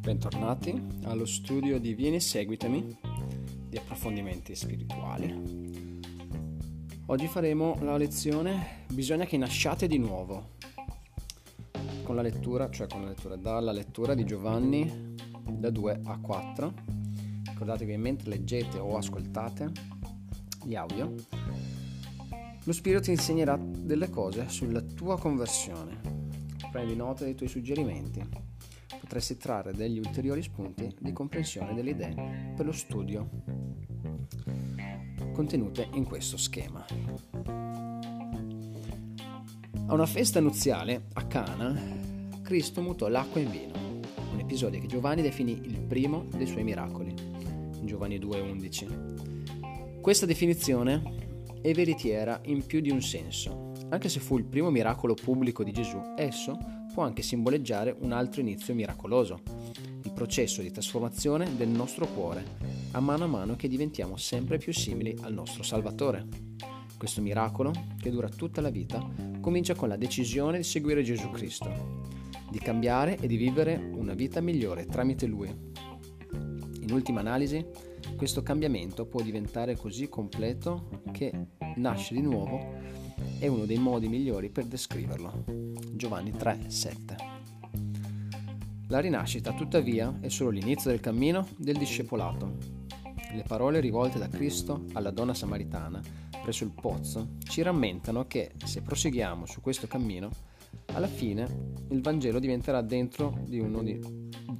Bentornati allo studio di Vieni e Seguitami di approfondimenti spirituali. Oggi faremo la lezione Bisogna che nasciate di nuovo con la lettura, cioè con la lettura dalla lettura di Giovanni da 2 a 4. Ricordatevi mentre leggete o ascoltate gli audio, lo Spirito ti insegnerà delle cose sulla tua conversione. Prendi nota dei tuoi suggerimenti potresti trarre degli ulteriori spunti di comprensione delle idee per lo studio contenute in questo schema. A una festa nuziale a Cana, Cristo mutò l'acqua in vino, un episodio che Giovanni definì il primo dei suoi miracoli, in Giovanni 2,11. Questa definizione è veritiera in più di un senso. Anche se fu il primo miracolo pubblico di Gesù, esso può anche simboleggiare un altro inizio miracoloso, il processo di trasformazione del nostro cuore, a mano a mano che diventiamo sempre più simili al nostro Salvatore. Questo miracolo, che dura tutta la vita, comincia con la decisione di seguire Gesù Cristo, di cambiare e di vivere una vita migliore tramite Lui. In ultima analisi, questo cambiamento può diventare così completo che nasce di nuovo è uno dei modi migliori per descriverlo. Giovanni 3, 7. La rinascita, tuttavia, è solo l'inizio del cammino del discepolato. Le parole rivolte da Cristo alla donna samaritana presso il pozzo ci rammentano che se proseguiamo su questo cammino, alla fine il Vangelo diventerà dentro di, di,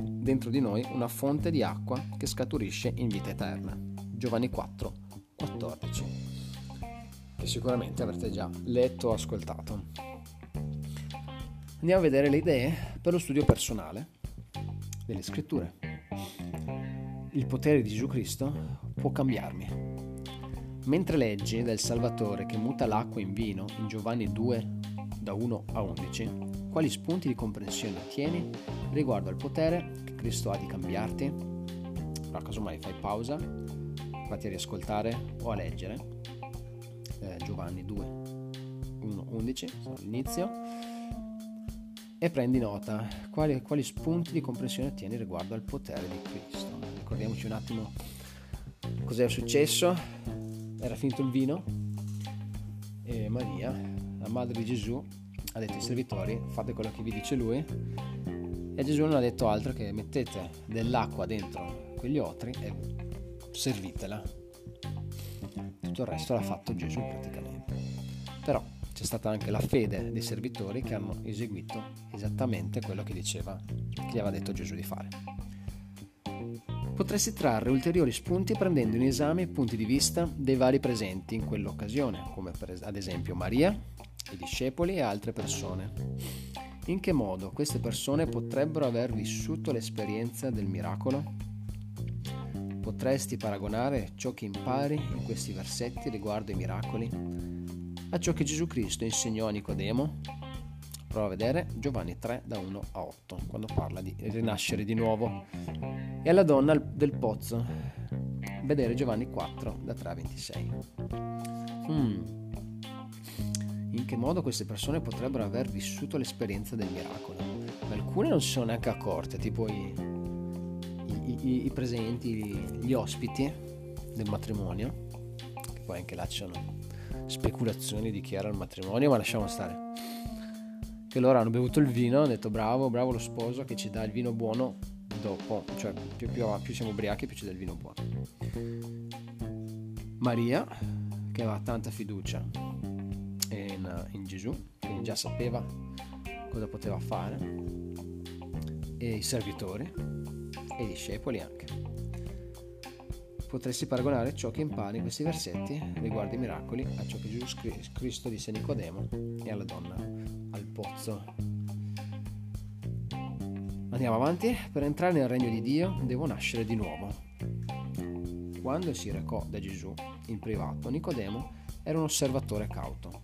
dentro di noi una fonte di acqua che scaturisce in vita eterna. Giovanni 4, 14 che sicuramente avrete già letto o ascoltato. Andiamo a vedere le idee per lo studio personale delle scritture. Il potere di Gesù Cristo può cambiarmi. Mentre leggi del Salvatore che muta l'acqua in vino in Giovanni 2 da 1 a 11, quali spunti di comprensione ottieni riguardo al potere che Cristo ha di cambiarti? Allora, casomai fai pausa, vatti a riascoltare o a leggere eh, Giovanni 2, 1, 11, l'inizio, e prendi nota. Quali, quali spunti di comprensione ottieni riguardo al potere di Cristo. Ricordiamoci un attimo cos'è successo. Era finito il vino. E Maria, la madre di Gesù, ha detto ai servitori fate quello che vi dice lui e Gesù non ha detto altro che mettete dell'acqua dentro quegli otri e servitela tutto il resto l'ha fatto Gesù praticamente. Però c'è stata anche la fede dei servitori che hanno eseguito esattamente quello che diceva, che gli aveva detto Gesù di fare. Potresti trarre ulteriori spunti prendendo in esame i punti di vista dei vari presenti in quell'occasione, come ad esempio Maria, i discepoli e altre persone. In che modo queste persone potrebbero aver vissuto l'esperienza del miracolo? Potresti paragonare ciò che impari in questi versetti riguardo ai miracoli a ciò che Gesù Cristo insegnò a Nicodemo? Prova a vedere Giovanni 3 da 1 a 8 quando parla di rinascere di nuovo e alla donna del pozzo vedere Giovanni 4 da 3 a 26. Hmm. In che modo queste persone potrebbero aver vissuto l'esperienza del miracolo? Alcune non si sono neanche accorte, tipo i, i, i presenti, gli ospiti del matrimonio, che poi anche là ci sono speculazioni di chi era il matrimonio, ma lasciamo stare. Che loro hanno bevuto il vino, hanno detto bravo, bravo lo sposo che ci dà il vino buono dopo, cioè più, più, più siamo ubriachi più ci dà il vino buono. Maria, che aveva tanta fiducia in, in Gesù, quindi già sapeva cosa poteva fare, e i servitori, e discepoli anche. Potresti paragonare ciò che impari in questi versetti riguardo i miracoli a ciò che Gesù Cristo disse a Nicodemo e alla donna al pozzo. Andiamo avanti, per entrare nel regno di Dio devo nascere di nuovo. Quando si recò da Gesù in privato, Nicodemo era un osservatore cauto.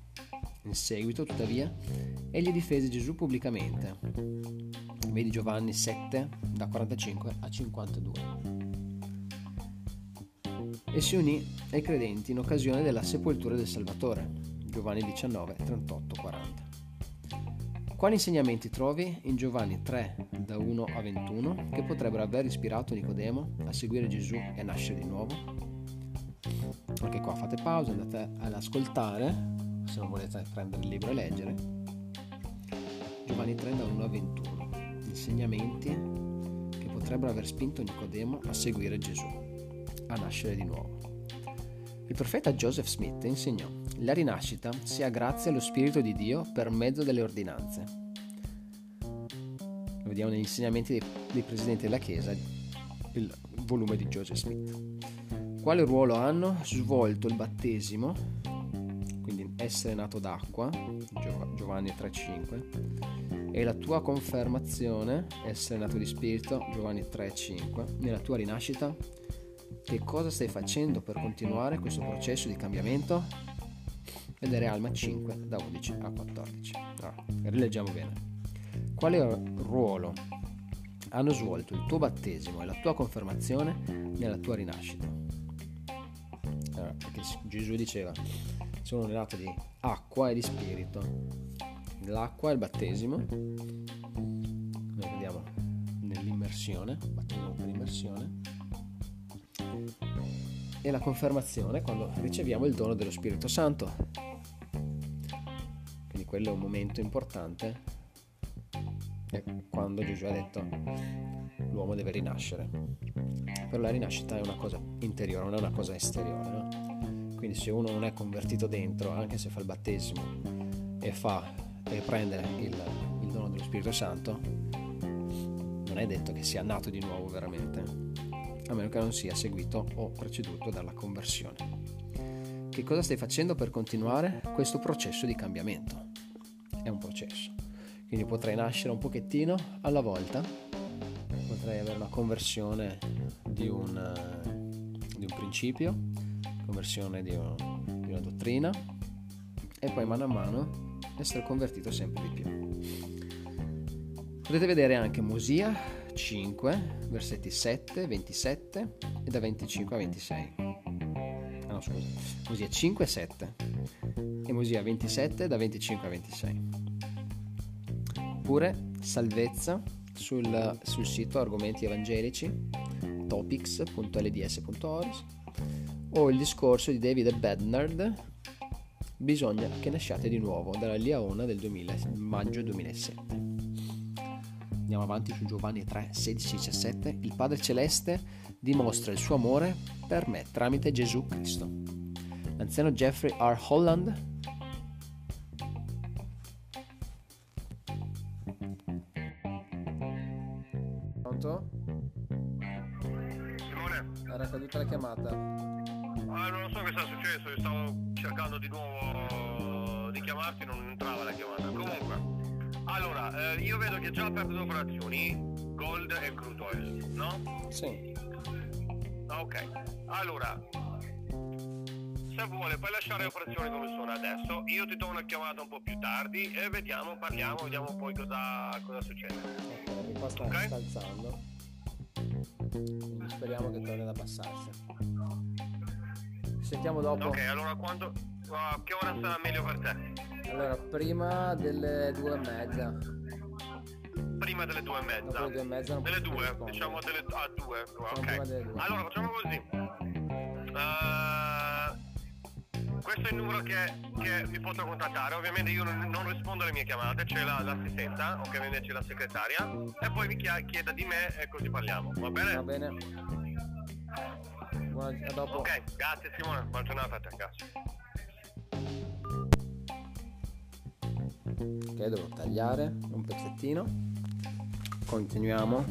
In seguito, tuttavia, egli difese Gesù pubblicamente. Vedi Giovanni 7, da 45 a 52. E si unì ai credenti in occasione della sepoltura del Salvatore. Giovanni 19, 38, 40. Quali insegnamenti trovi in Giovanni 3 da 1 a 21 che potrebbero aver ispirato Nicodemo a seguire Gesù e nascere di nuovo? Anche qua fate pausa, andate ad ascoltare, se non volete prendere il libro e leggere. Giovanni 3 da 1 a 21. Insegnamenti che potrebbero aver spinto Nicodemo a seguire Gesù, a nascere di nuovo. Il profeta Joseph Smith insegnò la rinascita sia grazie allo Spirito di Dio per mezzo delle ordinanze. Lo vediamo negli insegnamenti dei, presidenti della Chiesa, il volume di Joseph Smith. Quale ruolo hanno svolto il battesimo, quindi essere nato d'acqua, Giovanni 3,5, e la tua confermazione, essere nato di spirito, Giovanni 3,5, nella tua rinascita? Che cosa stai facendo per continuare questo processo di cambiamento? vedere Alma 5 da 11 a 14. Allora, rileggiamo bene. Quale ruolo hanno svolto il tuo battesimo e la tua confermazione nella tua rinascita? Allora, perché Gesù diceva, sono nato di acqua e di spirito. L'acqua è il battesimo, noi vediamo nell'immersione, battesimo per immersione, e la confermazione quando riceviamo il dono dello Spirito Santo quello è un momento importante è quando Gesù ha detto l'uomo deve rinascere. Però la rinascita è una cosa interiore, non è una cosa esteriore. No? Quindi se uno non è convertito dentro, anche se fa il battesimo e, fa, e prende il, il dono dello Spirito Santo, non è detto che sia nato di nuovo veramente, a meno che non sia seguito o preceduto dalla conversione. Che cosa stai facendo per continuare questo processo di cambiamento? è un processo. Quindi potrei nascere un pochettino alla volta, potrei avere una conversione di un, di un principio, conversione di, un, di una dottrina e poi mano a mano essere convertito sempre di più. Potete vedere anche Mosia 5, versetti 7, 27 e da 25 a 26. Ah no, scusa. Mosia 5 e 7 e Mosia 27 da 25 a 26. Oppure Salvezza sul, sul sito Argomenti Evangelici topics.lds.org o il discorso di David Bednard Bisogna che nasciate di nuovo dalla Liaona del 2000, maggio 2007. Andiamo avanti su Giovanni 3, 16, 17. Il Padre Celeste dimostra il suo amore per me tramite Gesù Cristo. L'anziano Jeffrey R. Holland Pronto? Simone? Era caduta la chiamata. Operazioni, Gold e Crude Oil, no? Sì. Ok, allora, se vuole puoi lasciare le operazioni come sono adesso, io ti do una chiamata un po' più tardi e vediamo, parliamo, vediamo poi cosa, cosa succede. Ok, qua sta, Ok. sta alzando. Quindi speriamo che torni ad abbassarsi. Ci sentiamo dopo. Ok, allora quando... a che ora sarà meglio per te? Allora, prima delle due e mezza. Prima delle due e mezza. Dopo due e mezza Delle due, diciamo delle a due. prima delle Ok. due. Allora facciamo così. Eh, questo è il numero che, che mi posso contattare. Ovviamente io non, non rispondo alle mie chiamate, c'è la- l'assistenza, ovviamente c'è la segretaria. E poi mi chia- chieda di me e così parliamo. Va bene? Va bene. Buona, a dopo. Ok, grazie Simone, buona giornata a te, grazie. Ok, devo tagliare un pezzettino. Continuiamo.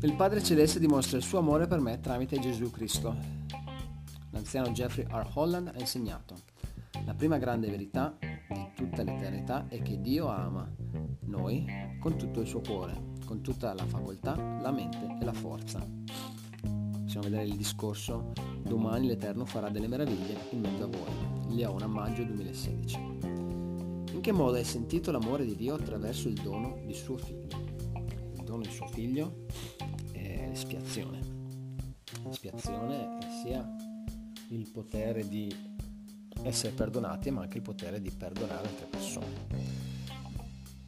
Il Padre Celeste dimostra il suo amore per me tramite Gesù Cristo. L'anziano Jeffrey R. Holland ha insegnato: La prima grande verità di tutta l'eternità è che Dio ama noi con tutto il suo cuore, con tutta la facoltà, la mente e la forza. Possiamo vedere il discorso Domani l'Eterno farà delle meraviglie in mezzo a voi. Leona, maggio 2016. In che modo hai sentito l'amore di Dio attraverso il dono di suo figlio? Il dono di suo figlio è l'espiazione. L'espiazione è sia il potere di essere perdonati ma anche il potere di perdonare altre persone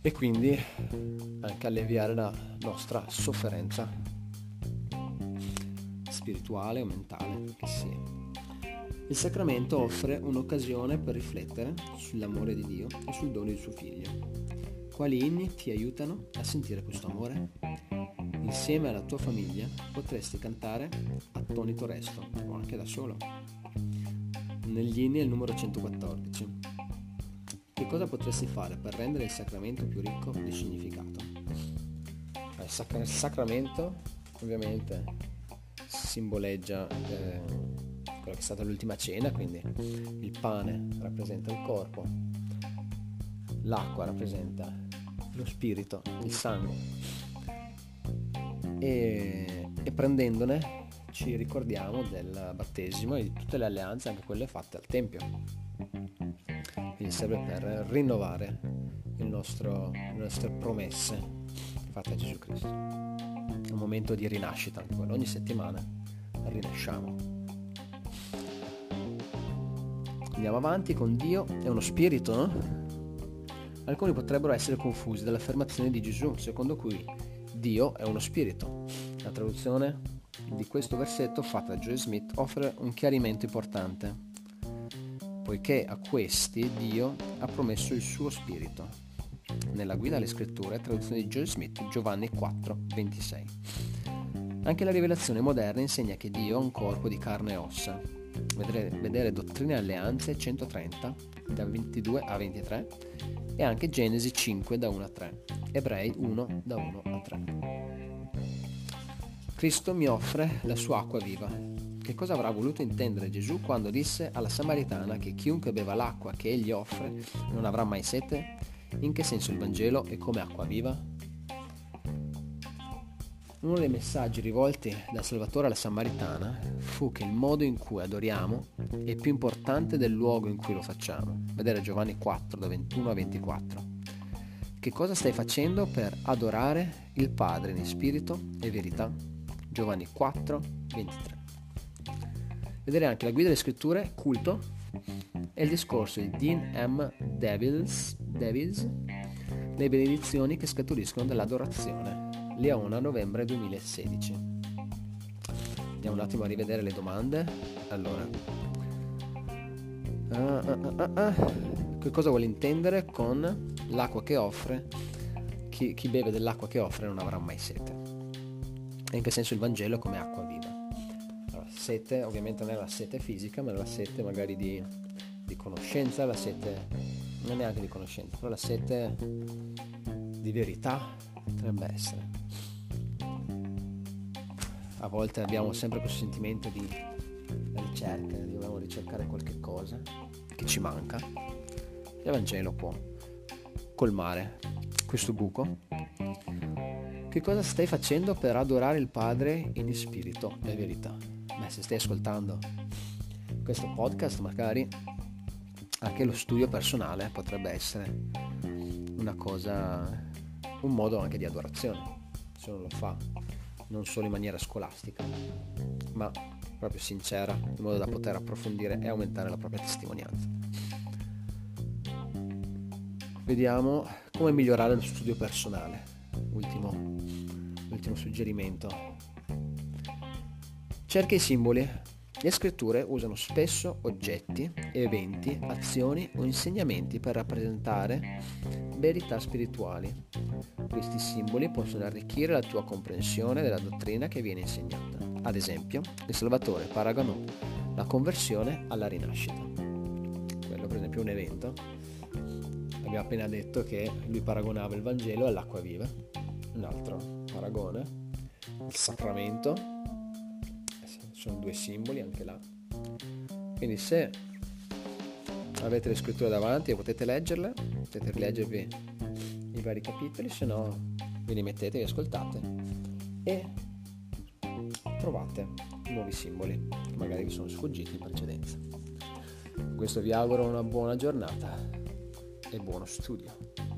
e quindi anche alleviare la nostra sofferenza spirituale o mentale che sia. Il sacramento offre un'occasione per riflettere sull'amore di Dio e sul dono di suo figlio. Quali inni ti aiutano a sentire questo amore? Insieme alla tua famiglia potresti cantare Attonito resto o anche da solo. Negli inni il numero 114 che cosa potresti fare per rendere il sacramento più ricco di significato? Il, il sacramento ovviamente simboleggia eh, quello che è stata l'ultima cena, quindi il pane rappresenta il corpo, l'acqua rappresenta lo spirito, il sangue e, e prendendone ci ricordiamo del battesimo e di tutte le alleanze, anche quelle fatte al Tempio quindi serve per rinnovare nostro, le nostre promesse fatte a Gesù Cristo. È un momento di rinascita, ogni settimana rinasciamo. Andiamo avanti con Dio, è uno spirito, no? Alcuni potrebbero essere confusi dall'affermazione di Gesù, secondo cui Dio è uno spirito. La traduzione di questo versetto fatta da Joe Smith offre un chiarimento importante poiché a questi Dio ha promesso il suo spirito. Nella guida alle scritture, traduzione di Joel Smith, Giovanni 4, 26. Anche la rivelazione moderna insegna che Dio ha un corpo di carne e ossa. Vedere, vedere Dottrine e Alleanze 130, da 22 a 23, e anche Genesi 5, da 1 a 3, Ebrei 1, da 1 a 3. Cristo mi offre la sua acqua viva, che cosa avrà voluto intendere Gesù quando disse alla Samaritana che chiunque beva l'acqua che egli offre non avrà mai sete? In che senso il Vangelo è come acqua viva? Uno dei messaggi rivolti dal Salvatore alla Samaritana fu che il modo in cui adoriamo è più importante del luogo in cui lo facciamo. Vedere Giovanni 4, da 21 a 24. Che cosa stai facendo per adorare il Padre in spirito e verità? Giovanni 4, 23 vedere anche la guida delle scritture, culto, e il discorso di Dean M. Devils, Devils le benedizioni che scaturiscono dall'adorazione. Leona, novembre 2016. Andiamo un attimo a rivedere le domande. Allora, uh, uh, uh, che cosa vuole intendere con l'acqua che offre? Chi, chi beve dell'acqua che offre non avrà mai sete. E in che senso il Vangelo come acqua viva sete, ovviamente non è la sete fisica, ma è la sete magari di, di conoscenza, la sete, non è neanche di conoscenza, però la sete di verità potrebbe essere. A volte abbiamo sempre questo sentimento di ricerca, dobbiamo ricercare qualche cosa che ci manca. Il Vangelo può colmare questo buco. Che cosa stai facendo per adorare il Padre in spirito e verità? beh, se stai ascoltando questo podcast magari anche lo studio personale potrebbe essere una cosa, un modo anche di adorazione, se uno lo fa non solo in maniera scolastica, ma proprio sincera, in modo da poter approfondire e aumentare la propria testimonianza. Vediamo come migliorare il studio personale. Ultimo, ultimo suggerimento Cerca i simboli. Le scritture usano spesso oggetti, eventi, azioni o insegnamenti per rappresentare verità spirituali. Questi simboli possono arricchire la tua comprensione della dottrina che viene insegnata. Ad esempio, il Salvatore paragonò la conversione alla rinascita. Quello per esempio è un evento. Abbiamo appena detto che lui paragonava il Vangelo all'acqua viva. Un altro paragone, il sacramento sono due simboli anche là. Quindi se avete le scritture davanti e potete leggerle, potete rileggervi i vari capitoli, se no vi li mettete, vi ascoltate e trovate nuovi simboli che magari vi sono sfuggiti in precedenza. Con questo vi auguro una buona giornata e buono studio.